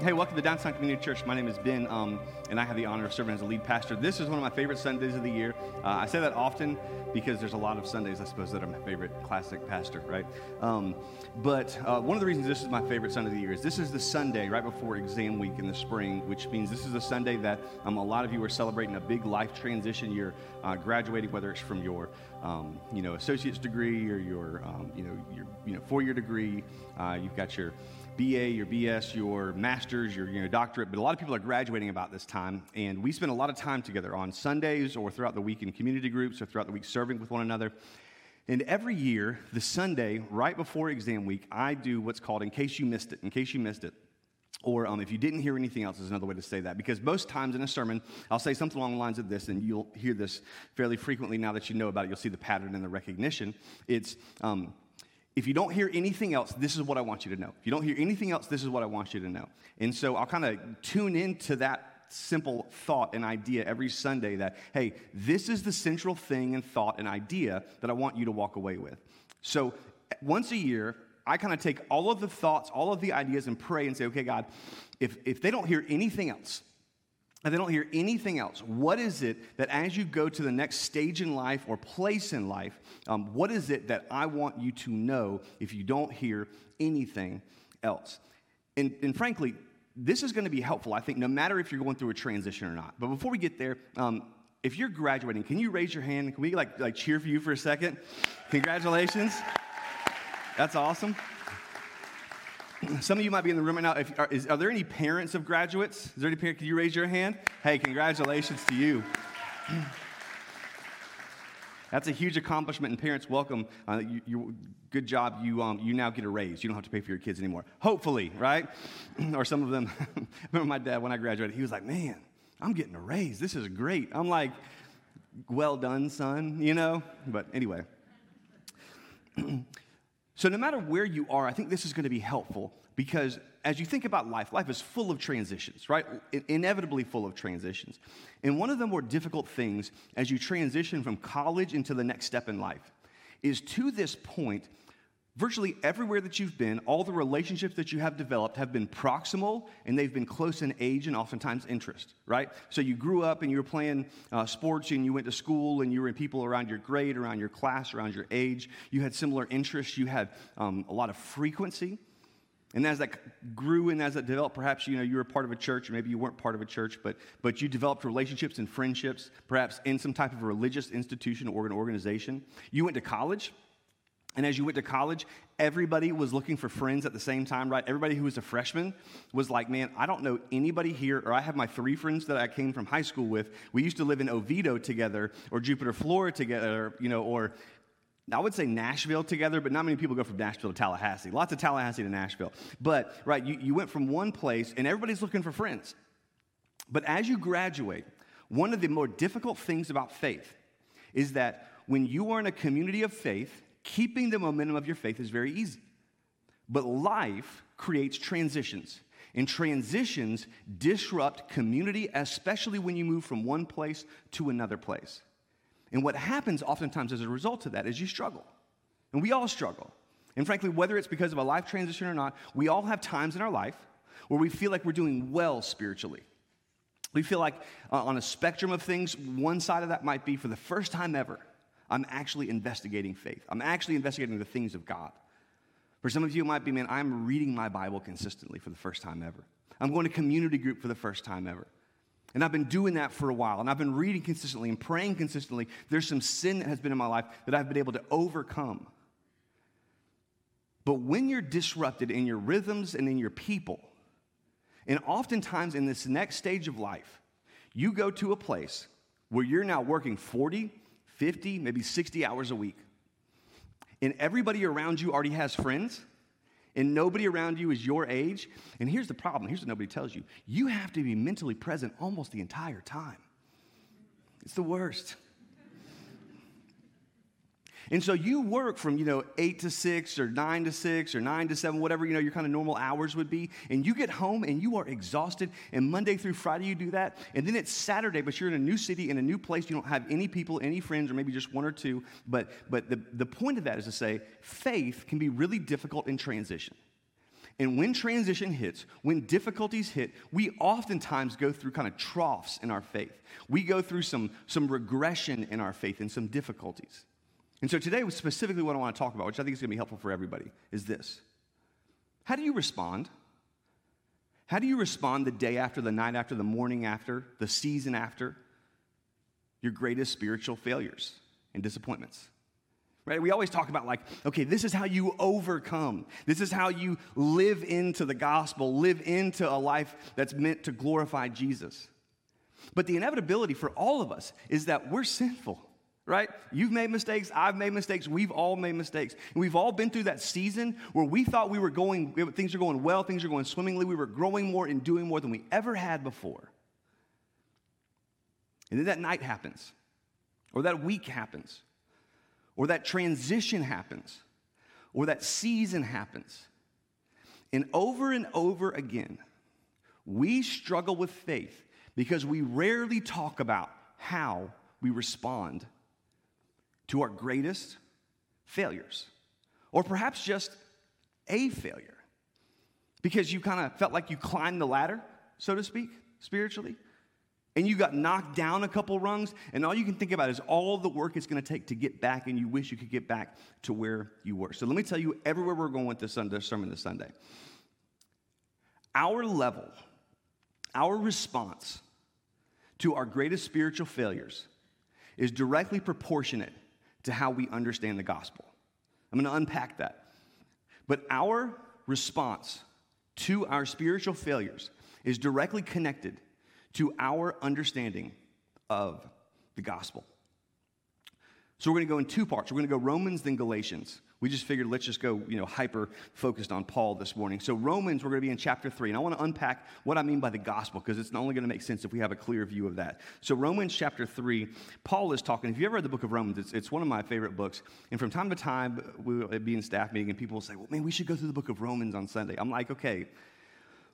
Hey, welcome to Downtown Community Church. My name is Ben, um, and I have the honor of serving as a lead pastor. This is one of my favorite Sundays of the year. Uh, I say that often because there's a lot of Sundays, I suppose, that are my favorite classic pastor, right? Um, but uh, one of the reasons this is my favorite Sunday of the year is this is the Sunday right before exam week in the spring, which means this is a Sunday that um, a lot of you are celebrating a big life transition. You're uh, graduating, whether it's from your um, you know associate's degree or your um, you know your you know four year degree. Uh, you've got your BA, your BS, your master's, your, doctorate, but a lot of people are graduating about this time. And we spend a lot of time together on Sundays or throughout the week in community groups or throughout the week serving with one another. And every year, the Sunday right before exam week, I do what's called, in case you missed it, in case you missed it, or um, if you didn't hear anything else, is another way to say that. Because most times in a sermon, I'll say something along the lines of this, and you'll hear this fairly frequently now that you know about it. You'll see the pattern and the recognition. It's, um, if you don't hear anything else, this is what I want you to know. If you don't hear anything else, this is what I want you to know. And so I'll kind of tune into that simple thought and idea every Sunday that, hey, this is the central thing and thought and idea that I want you to walk away with. So once a year, I kind of take all of the thoughts, all of the ideas, and pray and say, okay, God, if, if they don't hear anything else, and they don't hear anything else. What is it that as you go to the next stage in life or place in life, um, what is it that I want you to know if you don't hear anything else? And, and frankly, this is going to be helpful, I think, no matter if you're going through a transition or not. But before we get there, um, if you're graduating, can you raise your hand? Can we like, like cheer for you for a second? Congratulations. That's awesome. Some of you might be in the room right now. If, are, is, are there any parents of graduates? Is there any parent? Can you raise your hand? Hey, congratulations to you. That's a huge accomplishment, and parents, welcome. Uh, you, you, good job. You, um, you now get a raise. You don't have to pay for your kids anymore. Hopefully, right? or some of them. remember my dad when I graduated, he was like, "Man, I'm getting a raise. This is great." I'm like, "Well done, son." You know. But anyway. So, no matter where you are, I think this is going to be helpful because as you think about life, life is full of transitions, right? Inevitably full of transitions. And one of the more difficult things as you transition from college into the next step in life is to this point, virtually everywhere that you've been, all the relationships that you have developed have been proximal and they've been close in age and oftentimes interest, right? So you grew up and you were playing uh, sports and you went to school and you were in people around your grade, around your class, around your age. You had similar interests, you had um, a lot of frequency. And as that grew and as it developed, perhaps you know you were part of a church, or maybe you weren't part of a church, but but you developed relationships and friendships, perhaps in some type of religious institution or an organization. You went to college, and as you went to college, everybody was looking for friends at the same time, right? Everybody who was a freshman was like, man, I don't know anybody here, or I have my three friends that I came from high school with. We used to live in Oviedo together, or Jupiter, Florida together, you know, or I would say Nashville together, but not many people go from Nashville to Tallahassee. Lots of Tallahassee to Nashville. But, right, you, you went from one place, and everybody's looking for friends. But as you graduate, one of the more difficult things about faith is that when you are in a community of faith, keeping the momentum of your faith is very easy. But life creates transitions, and transitions disrupt community, especially when you move from one place to another place. And what happens oftentimes as a result of that is you struggle. And we all struggle. And frankly, whether it's because of a life transition or not, we all have times in our life where we feel like we're doing well spiritually. We feel like uh, on a spectrum of things, one side of that might be for the first time ever, I'm actually investigating faith. I'm actually investigating the things of God. For some of you, it might be, man, I'm reading my Bible consistently for the first time ever. I'm going to community group for the first time ever. And I've been doing that for a while, and I've been reading consistently and praying consistently. There's some sin that has been in my life that I've been able to overcome. But when you're disrupted in your rhythms and in your people, and oftentimes in this next stage of life, you go to a place where you're now working 40, 50, maybe 60 hours a week. And everybody around you already has friends, and nobody around you is your age. And here's the problem here's what nobody tells you you have to be mentally present almost the entire time. It's the worst. And so you work from, you know, eight to six or nine to six or nine to seven, whatever, you know, your kind of normal hours would be. And you get home and you are exhausted. And Monday through Friday you do that. And then it's Saturday, but you're in a new city, in a new place. You don't have any people, any friends, or maybe just one or two. But, but the, the point of that is to say faith can be really difficult in transition. And when transition hits, when difficulties hit, we oftentimes go through kind of troughs in our faith. We go through some, some regression in our faith and some difficulties. And so today, specifically, what I want to talk about, which I think is going to be helpful for everybody, is this How do you respond? How do you respond the day after, the night after, the morning after, the season after your greatest spiritual failures and disappointments? Right? We always talk about, like, okay, this is how you overcome. This is how you live into the gospel, live into a life that's meant to glorify Jesus. But the inevitability for all of us is that we're sinful, right? You've made mistakes, I've made mistakes, we've all made mistakes. And we've all been through that season where we thought we were going, things are going well, things are going swimmingly, we were growing more and doing more than we ever had before. And then that night happens, or that week happens or that transition happens, or that season happens. And over and over again, we struggle with faith because we rarely talk about how we respond to our greatest failures, or perhaps just a failure. Because you kind of felt like you climbed the ladder, so to speak, spiritually, and you got knocked down a couple rungs, and all you can think about is all the work it's going to take to get back, and you wish you could get back to where you were. So let me tell you everywhere we're going with this Sunday, sermon this Sunday. Our level, our response to our greatest spiritual failures is directly proportionate to how we understand the gospel. I'm going to unpack that. But our response to our spiritual failures is directly connected to our understanding of the gospel. So we're going to go in two parts. We're going to go Romans, then Galatians. We just figured let's just go, you know, hyper focused on Paul this morning. So Romans, we're going to be in chapter three, and I want to unpack what I mean by the gospel because it's only going to make sense if we have a clear view of that. So Romans chapter three, Paul is talking. If you ever read the book of Romans, it's, it's one of my favorite books. And from time to time, we'll be in staff meeting, and people will say, "Well, man, we should go through the book of Romans on Sunday." I'm like, okay.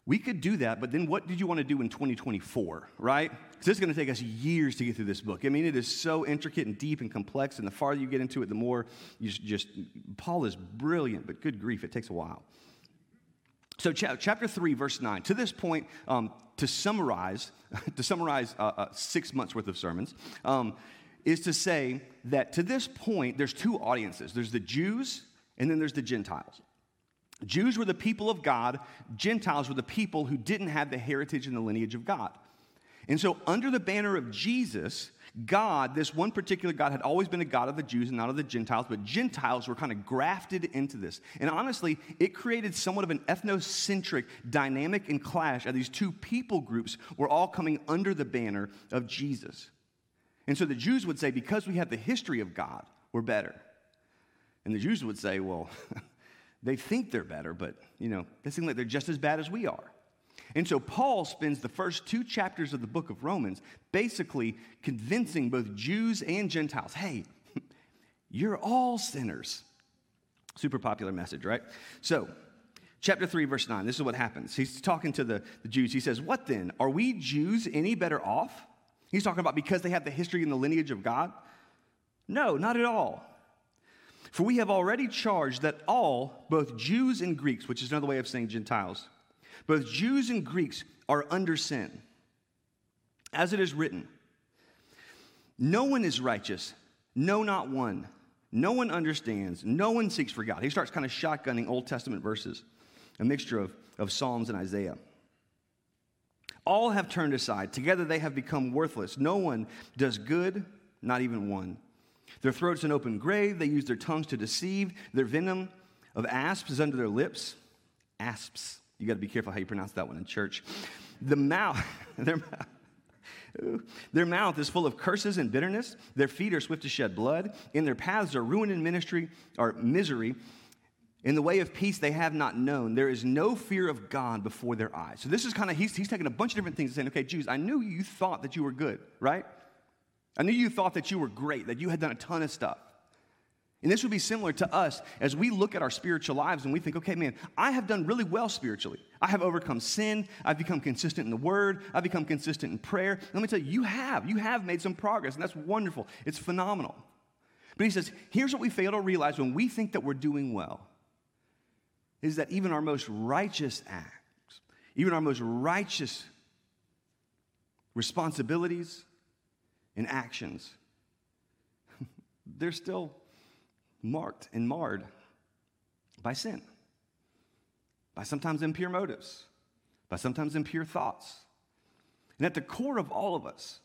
We could do that, but then what did you want to do in 2024, right? Because it's going to take us years to get through this book. I mean, it is so intricate and deep and complex, and the farther you get into it, the more you just, Paul is brilliant, but good grief, it takes a while. So, chapter 3, verse 9. To this point, um, to summarize, to summarize uh, uh, six months worth of sermons, um, is to say that to this point, there's two audiences there's the Jews, and then there's the Gentiles. Jews were the people of God, Gentiles were the people who didn't have the heritage and the lineage of God. And so, under the banner of Jesus, God, this one particular God, had always been a God of the Jews and not of the Gentiles, but Gentiles were kind of grafted into this. And honestly, it created somewhat of an ethnocentric dynamic and clash as these two people groups were all coming under the banner of Jesus. And so the Jews would say, because we have the history of God, we're better. And the Jews would say, well, They think they're better, but, you know, they seem like they're just as bad as we are. And so Paul spends the first two chapters of the book of Romans basically convincing both Jews and Gentiles hey, you're all sinners. Super popular message, right? So, chapter 3, verse 9, this is what happens. He's talking to the, the Jews. He says, What then? Are we Jews any better off? He's talking about because they have the history and the lineage of God? No, not at all. For we have already charged that all, both Jews and Greeks, which is another way of saying Gentiles, both Jews and Greeks are under sin. As it is written, no one is righteous, no, not one. No one understands, no one seeks for God. He starts kind of shotgunning Old Testament verses, a mixture of, of Psalms and Isaiah. All have turned aside. Together they have become worthless. No one does good, not even one. Their throats an open grave. They use their tongues to deceive. Their venom of asps is under their lips. Asps. You got to be careful how you pronounce that one in church. The mouth, their mouth. Their mouth is full of curses and bitterness. Their feet are swift to shed blood. In their paths are ruin and ministry or misery. In the way of peace they have not known. There is no fear of God before their eyes. So this is kind of he's, he's taking a bunch of different things and saying, okay, Jews, I knew you thought that you were good, right? I knew you thought that you were great, that you had done a ton of stuff. And this would be similar to us as we look at our spiritual lives and we think, okay, man, I have done really well spiritually. I have overcome sin. I've become consistent in the word. I've become consistent in prayer. Let me tell you, you have. You have made some progress, and that's wonderful. It's phenomenal. But he says, here's what we fail to realize when we think that we're doing well is that even our most righteous acts, even our most righteous responsibilities and actions, they're still marked and marred by sin, by sometimes impure motives, by sometimes impure thoughts. And at the core of all of us,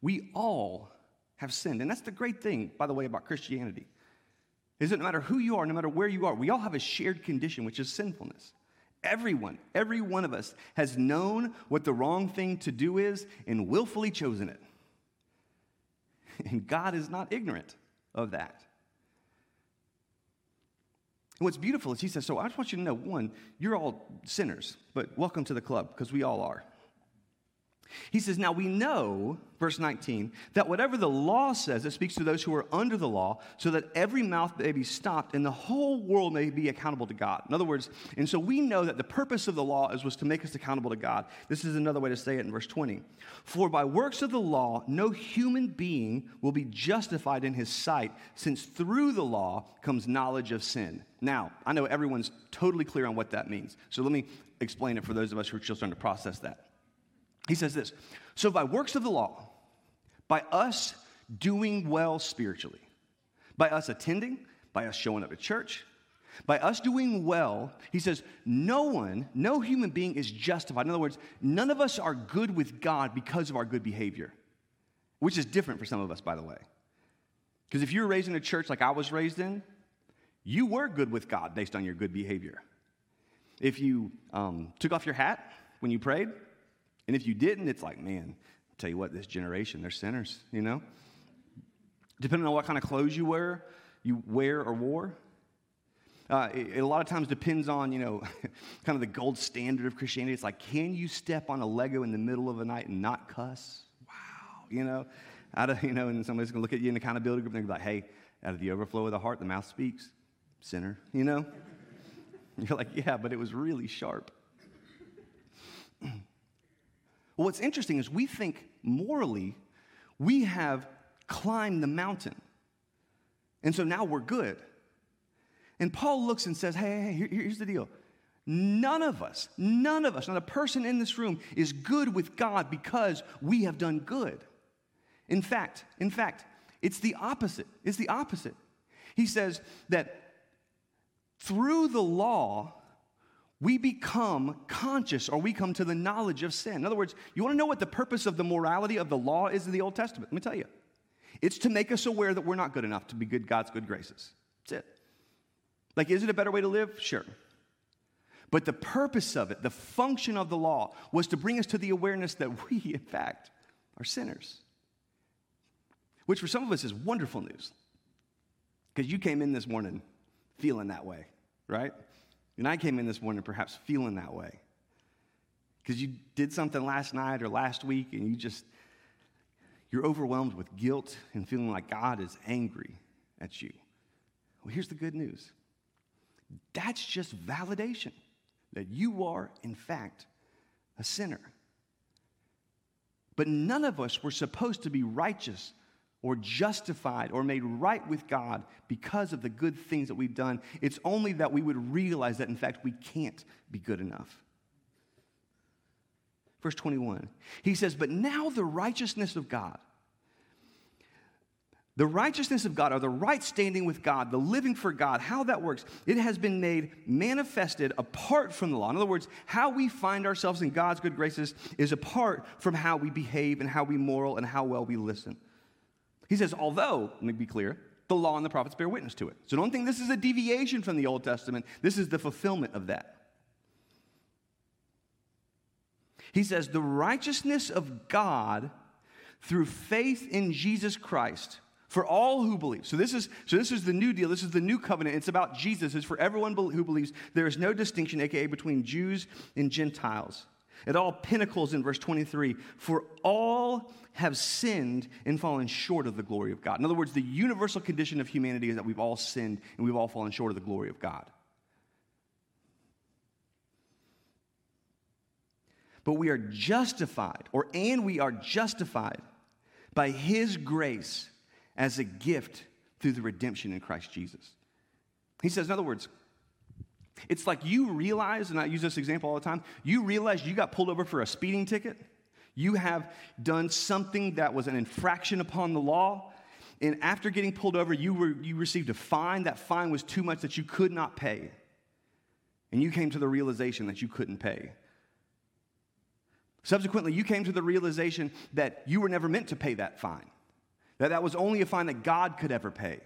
we all have sinned. And that's the great thing, by the way, about Christianity. Is that no matter who you are, no matter where you are, we all have a shared condition, which is sinfulness. Everyone, every one of us has known what the wrong thing to do is and willfully chosen it. And God is not ignorant of that. And what's beautiful is he says, So I just want you to know one, you're all sinners, but welcome to the club because we all are. He says, Now we know, verse 19, that whatever the law says, it speaks to those who are under the law, so that every mouth may be stopped and the whole world may be accountable to God. In other words, and so we know that the purpose of the law is was to make us accountable to God. This is another way to say it in verse 20. For by works of the law, no human being will be justified in his sight, since through the law comes knowledge of sin. Now, I know everyone's totally clear on what that means. So let me explain it for those of us who are still trying to process that. He says this So, by works of the law, by us doing well spiritually, by us attending, by us showing up at church, by us doing well, he says, no one, no human being is justified. In other words, none of us are good with God because of our good behavior, which is different for some of us, by the way. Because if you were raised in a church like I was raised in, you were good with God based on your good behavior. If you um, took off your hat when you prayed, and if you didn't, it's like, man, I'll tell you what, this generation, they're sinners, you know? Depending on what kind of clothes you wear, you wear or wore. Uh, it, it, a lot of times depends on, you know, kind of the gold standard of Christianity. It's like, can you step on a Lego in the middle of the night and not cuss? Wow, you know? Out of, you know, and somebody's gonna look at you in the accountability group and they're like, hey, out of the overflow of the heart, the mouth speaks. Sinner, you know? You're like, yeah, but it was really sharp. What's interesting is we think morally we have climbed the mountain. And so now we're good. And Paul looks and says, hey, hey, hey here's the deal. None of us, none of us, not a person in this room is good with God because we have done good. In fact, in fact, it's the opposite. It's the opposite. He says that through the law, we become conscious or we come to the knowledge of sin. In other words, you want to know what the purpose of the morality of the law is in the Old Testament? Let me tell you. It's to make us aware that we're not good enough to be good God's good graces. That's it. Like, is it a better way to live? Sure. But the purpose of it, the function of the law, was to bring us to the awareness that we, in fact, are sinners. Which for some of us is wonderful news. Because you came in this morning feeling that way, right? And I came in this morning perhaps feeling that way. Because you did something last night or last week and you just, you're overwhelmed with guilt and feeling like God is angry at you. Well, here's the good news that's just validation that you are, in fact, a sinner. But none of us were supposed to be righteous or justified or made right with God because of the good things that we've done. It's only that we would realize that, in fact, we can't be good enough. Verse 21, he says, But now the righteousness of God, the righteousness of God, or the right standing with God, the living for God, how that works, it has been made manifested apart from the law. In other words, how we find ourselves in God's good graces is apart from how we behave and how we moral and how well we listen. He says, although, let me be clear, the law and the prophets bear witness to it. So don't think this is a deviation from the Old Testament. This is the fulfillment of that. He says, the righteousness of God through faith in Jesus Christ for all who believe. So this is so this is the new deal. This is the new covenant. It's about Jesus. It's for everyone who believes. There is no distinction, aka between Jews and Gentiles. It all pinnacles in verse 23 for all have sinned and fallen short of the glory of God. In other words, the universal condition of humanity is that we've all sinned and we've all fallen short of the glory of God. But we are justified, or and we are justified by his grace as a gift through the redemption in Christ Jesus. He says, in other words, It's like you realize, and I use this example all the time, you realize you got pulled over for a speeding ticket. You have done something that was an infraction upon the law. And after getting pulled over, you, were, you received a fine. That fine was too much that you could not pay. And you came to the realization that you couldn't pay. Subsequently, you came to the realization that you were never meant to pay that fine, that that was only a fine that God could ever pay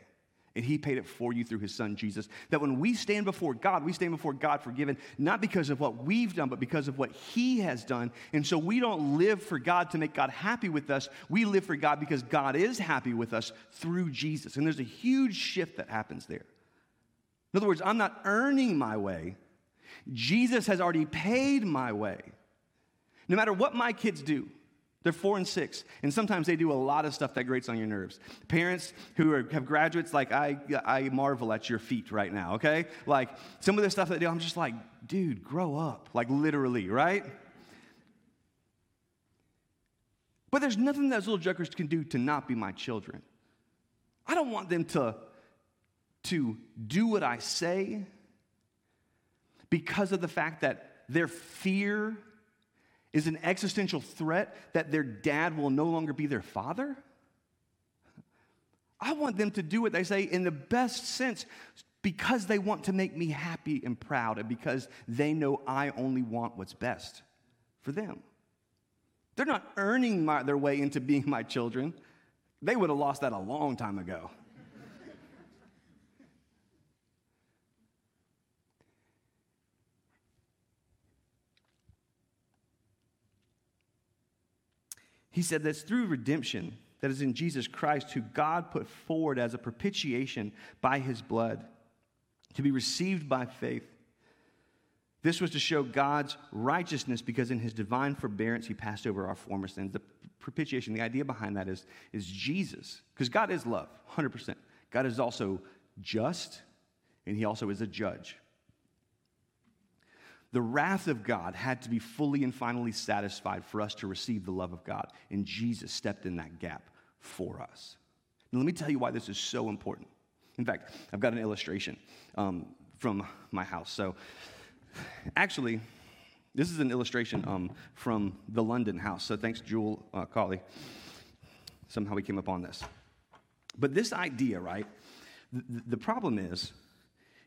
and he paid it for you through his son Jesus. That when we stand before God, we stand before God forgiven, not because of what we've done, but because of what he has done. And so we don't live for God to make God happy with us. We live for God because God is happy with us through Jesus. And there's a huge shift that happens there. In other words, I'm not earning my way, Jesus has already paid my way. No matter what my kids do, they're four and six, and sometimes they do a lot of stuff that grates on your nerves. Parents who are, have graduates, like I, I marvel at your feet right now, okay? Like some of the stuff that they do, I'm just like, dude, grow up, like literally, right? But there's nothing those little jokers can do to not be my children. I don't want them to, to do what I say because of the fact that their fear is an existential threat that their dad will no longer be their father? I want them to do what they say in the best sense because they want to make me happy and proud and because they know I only want what's best for them. They're not earning my, their way into being my children. They would have lost that a long time ago. He said that's through redemption that is in Jesus Christ, who God put forward as a propitiation by his blood to be received by faith. This was to show God's righteousness because in his divine forbearance he passed over our former sins. The propitiation, the idea behind that is, is Jesus, because God is love, 100%. God is also just, and he also is a judge. The wrath of God had to be fully and finally satisfied for us to receive the love of God. And Jesus stepped in that gap for us. Now, let me tell you why this is so important. In fact, I've got an illustration um, from my house. So, actually, this is an illustration um, from the London house. So, thanks, Jewel uh, Colley. Somehow we came up on this. But this idea, right? The problem is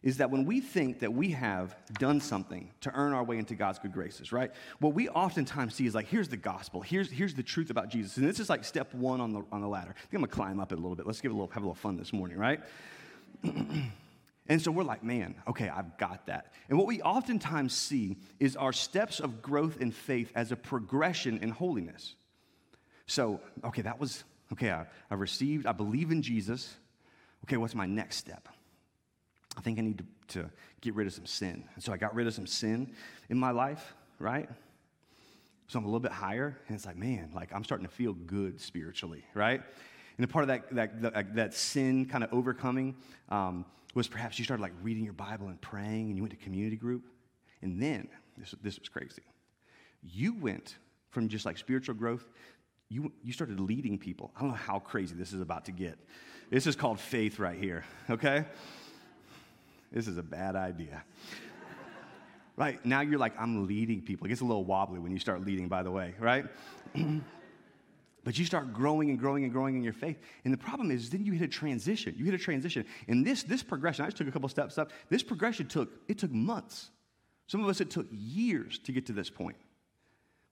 is that when we think that we have done something to earn our way into God's good graces, right? What we oftentimes see is like, here's the gospel, here's, here's the truth about Jesus. And this is like step one on the, on the ladder. I think I'm gonna climb up it a little bit. Let's give a little, have a little fun this morning, right? and so we're like, man, okay, I've got that. And what we oftentimes see is our steps of growth in faith as a progression in holiness. So, okay, that was, okay, I, I received, I believe in Jesus. Okay, what's my next step? I think I need to, to get rid of some sin. And so I got rid of some sin in my life, right? So I'm a little bit higher, and it's like, man, like I'm starting to feel good spiritually, right? And a part of that, that, that, that sin kind of overcoming um, was perhaps you started like reading your Bible and praying, and you went to community group. And then, this, this was crazy. You went from just like spiritual growth, you, you started leading people. I don't know how crazy this is about to get. This is called faith right here, okay? This is a bad idea. right? Now you're like, I'm leading people. It gets a little wobbly when you start leading, by the way, right? But you start growing and growing and growing in your faith. And the problem is, then you hit a transition. You hit a transition. And this, this progression, I just took a couple steps up. This progression took, it took months. Some of us, it took years to get to this point.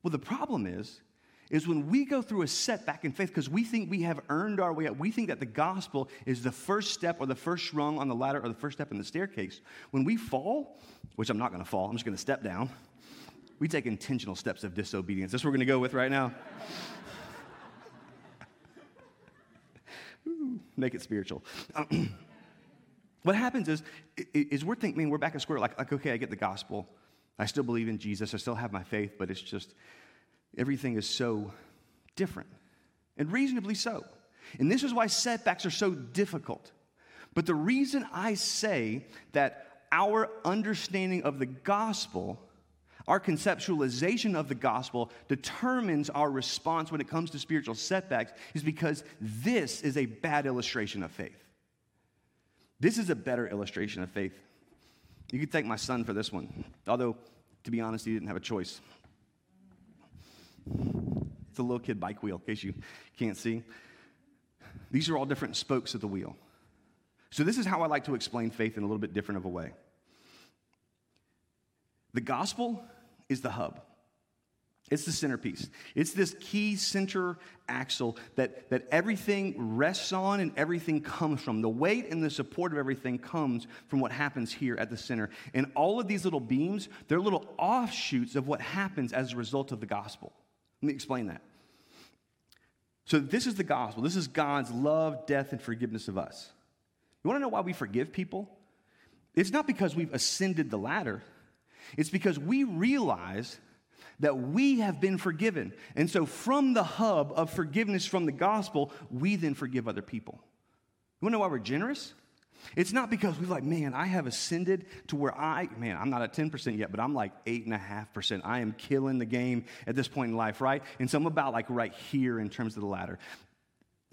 Well, the problem is, is when we go through a setback in faith because we think we have earned our way up. We think that the gospel is the first step or the first rung on the ladder or the first step in the staircase. When we fall, which I'm not going to fall, I'm just going to step down, we take intentional steps of disobedience. That's what we're going to go with right now. Make it spiritual. what happens is, is we're thinking, man, we're back at square. Like, like, okay, I get the gospel. I still believe in Jesus. I still have my faith, but it's just everything is so different, and reasonably so. And this is why setbacks are so difficult. But the reason I say that our understanding of the gospel, our conceptualization of the gospel, determines our response when it comes to spiritual setbacks is because this is a bad illustration of faith. This is a better illustration of faith. You could thank my son for this one, although, to be honest, he didn't have a choice. It's a little kid bike wheel, in case you can't see. These are all different spokes of the wheel. So, this is how I like to explain faith in a little bit different of a way. The gospel is the hub. It's the centerpiece. It's this key center axle that, that everything rests on and everything comes from. The weight and the support of everything comes from what happens here at the center. And all of these little beams, they're little offshoots of what happens as a result of the gospel. Let me explain that. So, this is the gospel. This is God's love, death, and forgiveness of us. You want to know why we forgive people? It's not because we've ascended the ladder, it's because we realize that we have been forgiven. And so, from the hub of forgiveness from the gospel, we then forgive other people. You want to know why we're generous? It's not because we're like, man, I have ascended to where I, man, I'm not at 10% yet, but I'm like 8.5%. I am killing the game at this point in life, right? And so I'm about like right here in terms of the ladder.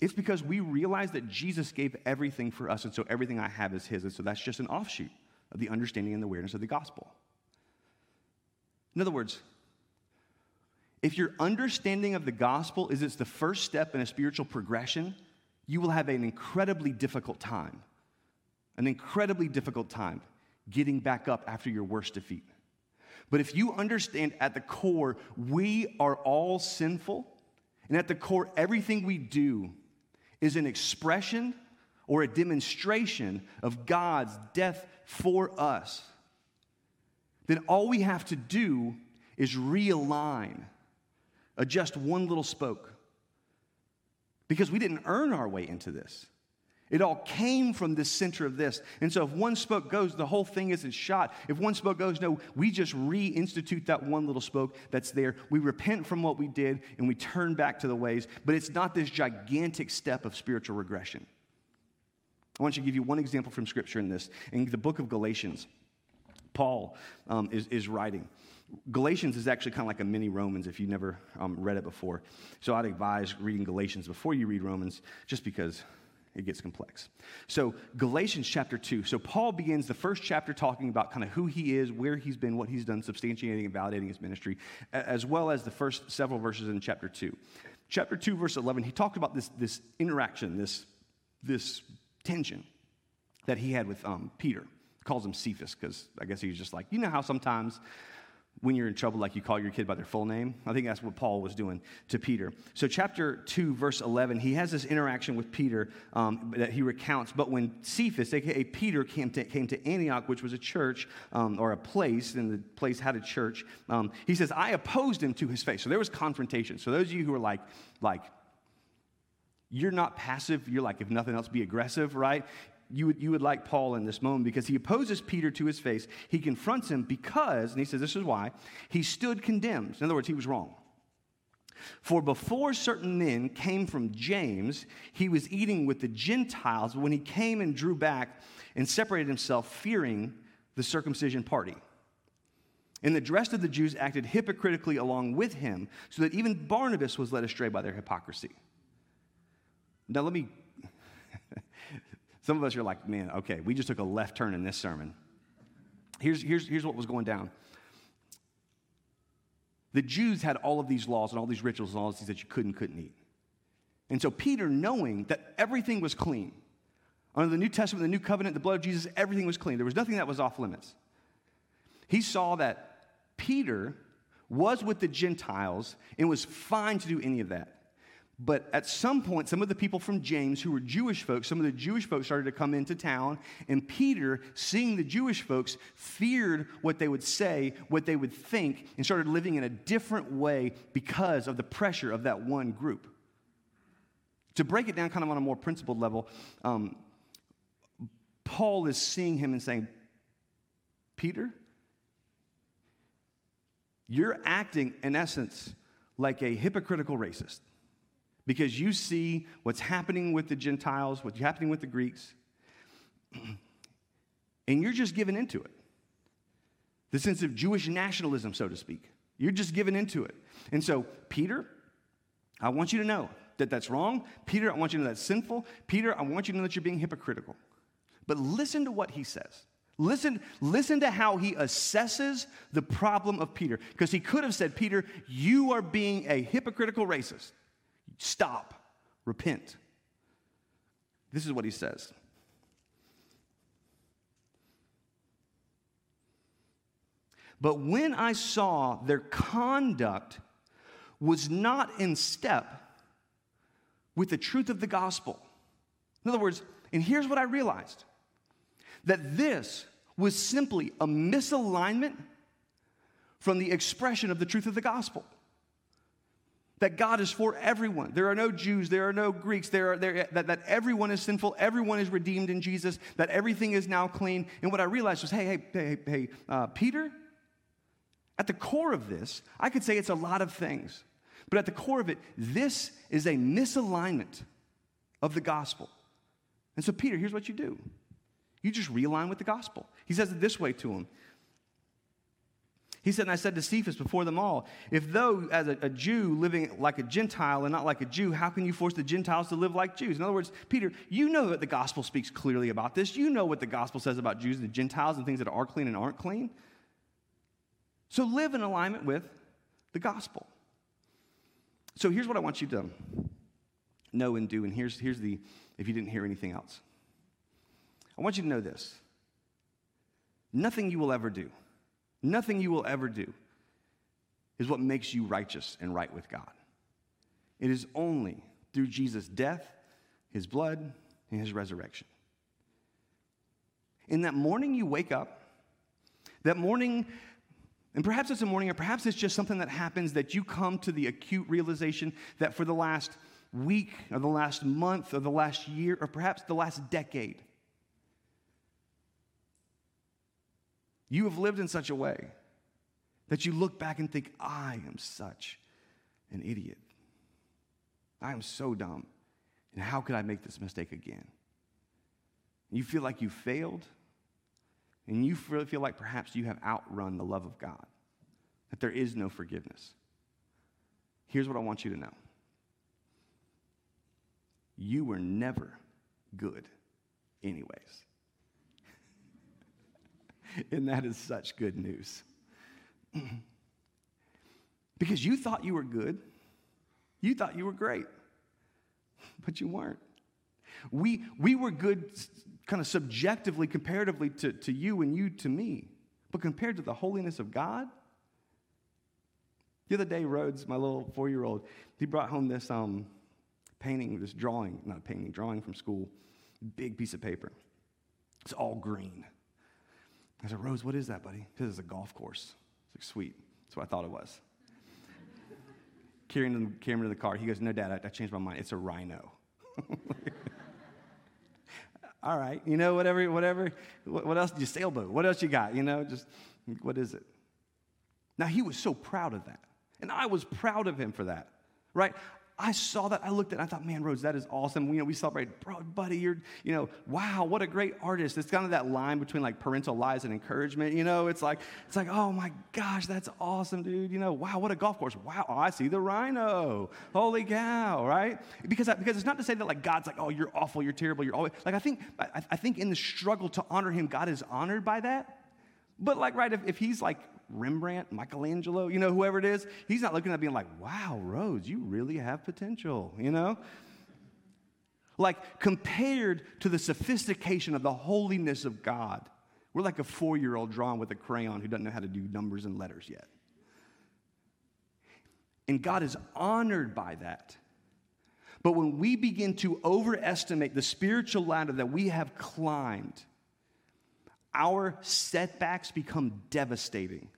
It's because we realize that Jesus gave everything for us, and so everything I have is His. And so that's just an offshoot of the understanding and the awareness of the gospel. In other words, if your understanding of the gospel is it's the first step in a spiritual progression, you will have an incredibly difficult time. An incredibly difficult time getting back up after your worst defeat. But if you understand at the core, we are all sinful, and at the core, everything we do is an expression or a demonstration of God's death for us, then all we have to do is realign, adjust one little spoke. Because we didn't earn our way into this. It all came from the center of this. And so if one spoke goes, the whole thing isn't shot. If one spoke goes, no, we just reinstitute that one little spoke that's there. We repent from what we did and we turn back to the ways. But it's not this gigantic step of spiritual regression. I want you to give you one example from Scripture in this. In the book of Galatians, Paul um, is, is writing. Galatians is actually kind of like a mini Romans if you've never um, read it before. So I'd advise reading Galatians before you read Romans just because it gets complex. So, Galatians chapter 2. So, Paul begins the first chapter talking about kind of who he is, where he's been, what he's done, substantiating and validating his ministry, as well as the first several verses in chapter 2. Chapter 2, verse 11, he talked about this, this interaction, this, this tension that he had with um, Peter. He calls him Cephas because I guess he's just like, you know how sometimes when you're in trouble, like you call your kid by their full name. I think that's what Paul was doing to Peter. So, chapter 2, verse 11, he has this interaction with Peter um, that he recounts. But when Cephas, aka Peter, came to, came to Antioch, which was a church um, or a place, and the place had a church, um, he says, I opposed him to his face. So, there was confrontation. So, those of you who are like, like, you're not passive. You're like, if nothing else, be aggressive, right? You would, you would like Paul in this moment because he opposes Peter to his face. He confronts him because, and he says this is why, he stood condemned. In other words, he was wrong. For before certain men came from James, he was eating with the Gentiles, but when he came and drew back and separated himself, fearing the circumcision party. And the rest of the Jews acted hypocritically along with him, so that even Barnabas was led astray by their hypocrisy. Now, let me some of us are like, man, okay, we just took a left turn in this sermon. Here's, here's, here's what was going down. The Jews had all of these laws and all these rituals and all these things that you could and couldn't eat. And so Peter, knowing that everything was clean, under the New Testament, the New Covenant, the blood of Jesus, everything was clean. There was nothing that was off limits. He saw that Peter was with the Gentiles and was fine to do any of that. But at some point, some of the people from James, who were Jewish folks, some of the Jewish folks started to come into town, and Peter, seeing the Jewish folks, feared what they would say, what they would think, and started living in a different way because of the pressure of that one group. To break it down kind of on a more principled level, um, Paul is seeing him and saying, Peter, you're acting, in essence, like a hypocritical racist because you see what's happening with the Gentiles, what's happening with the Greeks, and you're just giving into it. The sense of Jewish nationalism, so to speak. You're just giving into it. And so, Peter, I want you to know that that's wrong. Peter, I want you to know that's sinful. Peter, I want you to know that you're being hypocritical. But listen to what he says. Listen, listen to how he assesses the problem of Peter. Because he could have said, Peter, you are being a hypocritical racist. Stop. Repent. This is what he says. But when I saw their conduct was not in step with the truth of the gospel. In other words, and here's what I realized that this was simply a misalignment from the expression of the truth of the gospel. That God is for everyone. There are no Jews, there are no Greeks, there are, there, that, that everyone is sinful, everyone is redeemed in Jesus, that everything is now clean. And what I realized was hey, hey, hey, hey, uh, Peter, at the core of this, I could say it's a lot of things, but at the core of it, this is a misalignment of the gospel. And so, Peter, here's what you do you just realign with the gospel. He says it this way to him. He said, and I said to Cephas before them all, if though as a, a, Jew living like a Gentile and not like a Jew, how can you force the Gentiles to live like Jews? In other words, Peter, you know that the gospel speaks clearly about this. You know what the gospel says about Jews and Gentiles and things that are clean and aren't clean. So live in alignment with the gospel. So here's what I want you to know and do. And here's, here's the, if you didn't hear anything else. I want you to know this nothing you will ever do, nothing you will ever do is what makes you righteous and right with God. It is only through Jesus' death, his blood, and his resurrection. In that morning you wake up, that morning, and perhaps it's a morning, or perhaps it's just something that happens that you come to the acute realization that for the last week, or the last month, or the last year, or perhaps the last decade, You have lived in such a way that you look back and think, I am such an idiot. I am so dumb. And how could I make this mistake again? You feel like you failed, and you feel like perhaps you have outrun the love of God, that there is no forgiveness. Here's what I want you to know you were never good, anyways. and that is such good news. because you thought you were good, you thought you were great, but you weren't. We, we were good kind of subjectively, comparatively to, to you and you to me, but compared to the holiness of God, the other day, Rhodes, my little four year old, he brought home this um, painting, this drawing, not painting, drawing from school, big piece of paper. It's all green. I said, Rose, what is that, buddy? Because it's a golf course. It's like, sweet. That's what I thought it was. Carrying the camera to the car. He goes, No, Dad, I, I changed my mind. It's a rhino. All right, you know, whatever, whatever. What, what else? You sailboat. What else you got? You know, just what is it? Now he was so proud of that, and I was proud of him for that. Right? I saw that. I looked at it. I thought, man, Rose, that is awesome. You know, we celebrate, bro, buddy, you're, you know, wow, what a great artist. It's kind of that line between like parental lies and encouragement. You know, it's like, it's like, oh my gosh, that's awesome, dude. You know, wow, what a golf course. Wow, I see the rhino. Holy cow, right? Because, because it's not to say that like God's like, oh, you're awful, you're terrible, you're always like I think I, I think in the struggle to honor Him, God is honored by that. But like, right, if, if He's like Rembrandt, Michelangelo, you know, whoever it is, he's not looking at being like, wow, Rose, you really have potential, you know? Like, compared to the sophistication of the holiness of God, we're like a four year old drawing with a crayon who doesn't know how to do numbers and letters yet. And God is honored by that. But when we begin to overestimate the spiritual ladder that we have climbed, our setbacks become devastating.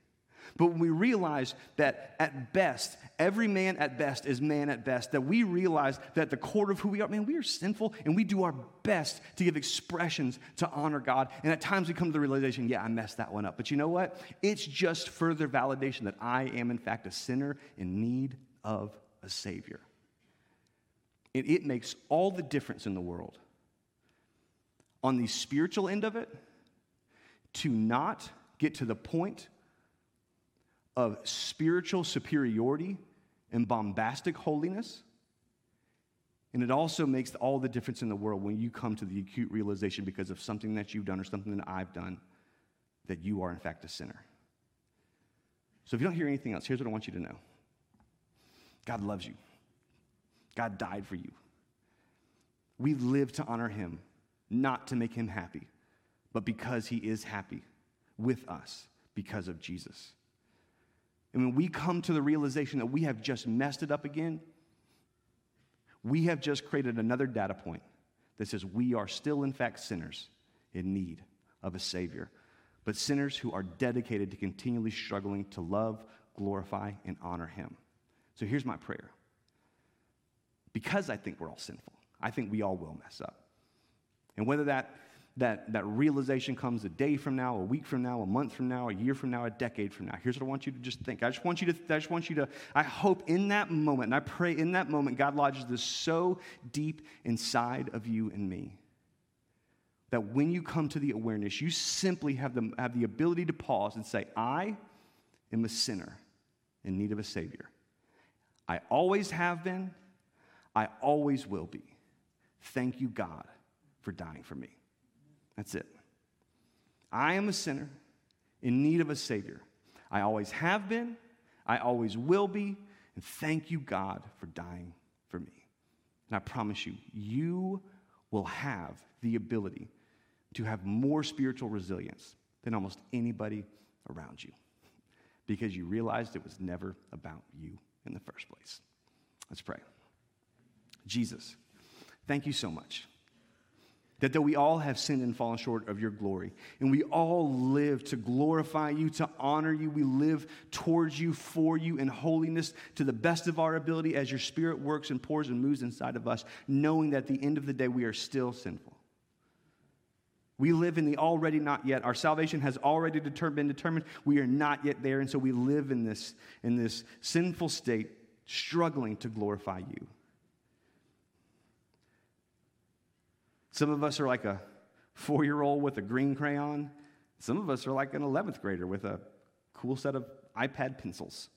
But when we realize that at best, every man at best is man at best, that we realize that the core of who we are, man, we are sinful and we do our best to give expressions to honor God. And at times we come to the realization, yeah, I messed that one up. But you know what? It's just further validation that I am, in fact, a sinner in need of a Savior. And it makes all the difference in the world. On the spiritual end of it, to not get to the point of spiritual superiority and bombastic holiness. And it also makes all the difference in the world when you come to the acute realization because of something that you've done or something that I've done that you are, in fact, a sinner. So if you don't hear anything else, here's what I want you to know God loves you, God died for you. We live to honor him, not to make him happy, but because he is happy with us because of Jesus. And when we come to the realization that we have just messed it up again, we have just created another data point that says we are still, in fact, sinners in need of a Savior, but sinners who are dedicated to continually struggling to love, glorify, and honor Him. So here's my prayer. Because I think we're all sinful, I think we all will mess up. And whether that that, that realization comes a day from now, a week from now, a month from now, a year from now, a decade from now. Here's what I want you to just think. I just want you to, I just want you to, I hope in that moment, and I pray in that moment, God lodges this so deep inside of you and me that when you come to the awareness, you simply have the, have the ability to pause and say, I am a sinner in need of a Savior. I always have been, I always will be. Thank you, God, for dying for me. That's it. I am a sinner in need of a Savior. I always have been, I always will be, and thank you, God, for dying for me. And I promise you, you will have the ability to have more spiritual resilience than almost anybody around you because you realized it was never about you in the first place. Let's pray. Jesus, thank you so much that though we all have sinned and fallen short of your glory, and we all live to glorify you, to honor you, we live towards you, for you, in holiness to the best of our ability as your spirit works and pours and moves inside of us, knowing that at the end of the day we are still sinful. We live in the already not yet. Our salvation has already been determined. We are not yet there, and so we live in this, in this sinful state, struggling to glorify you. Some of us are like a four year old with a green crayon. Some of us are like an 11th grader with a cool set of iPad pencils.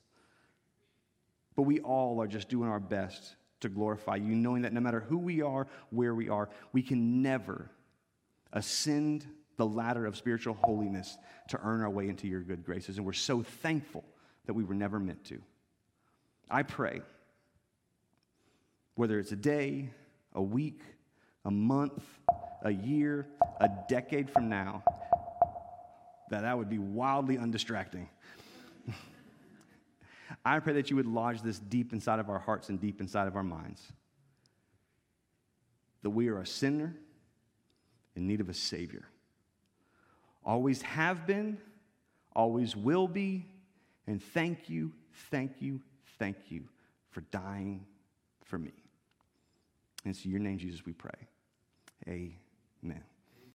But we all are just doing our best to glorify you, knowing that no matter who we are, where we are, we can never ascend the ladder of spiritual holiness to earn our way into your good graces. And we're so thankful that we were never meant to. I pray, whether it's a day, a week, a month, a year, a decade from now, that that would be wildly undistracting. I pray that you would lodge this deep inside of our hearts and deep inside of our minds. That we are a sinner in need of a Savior. Always have been, always will be, and thank you, thank you, thank you for dying for me. And it's in your name, Jesus, we pray. Amen.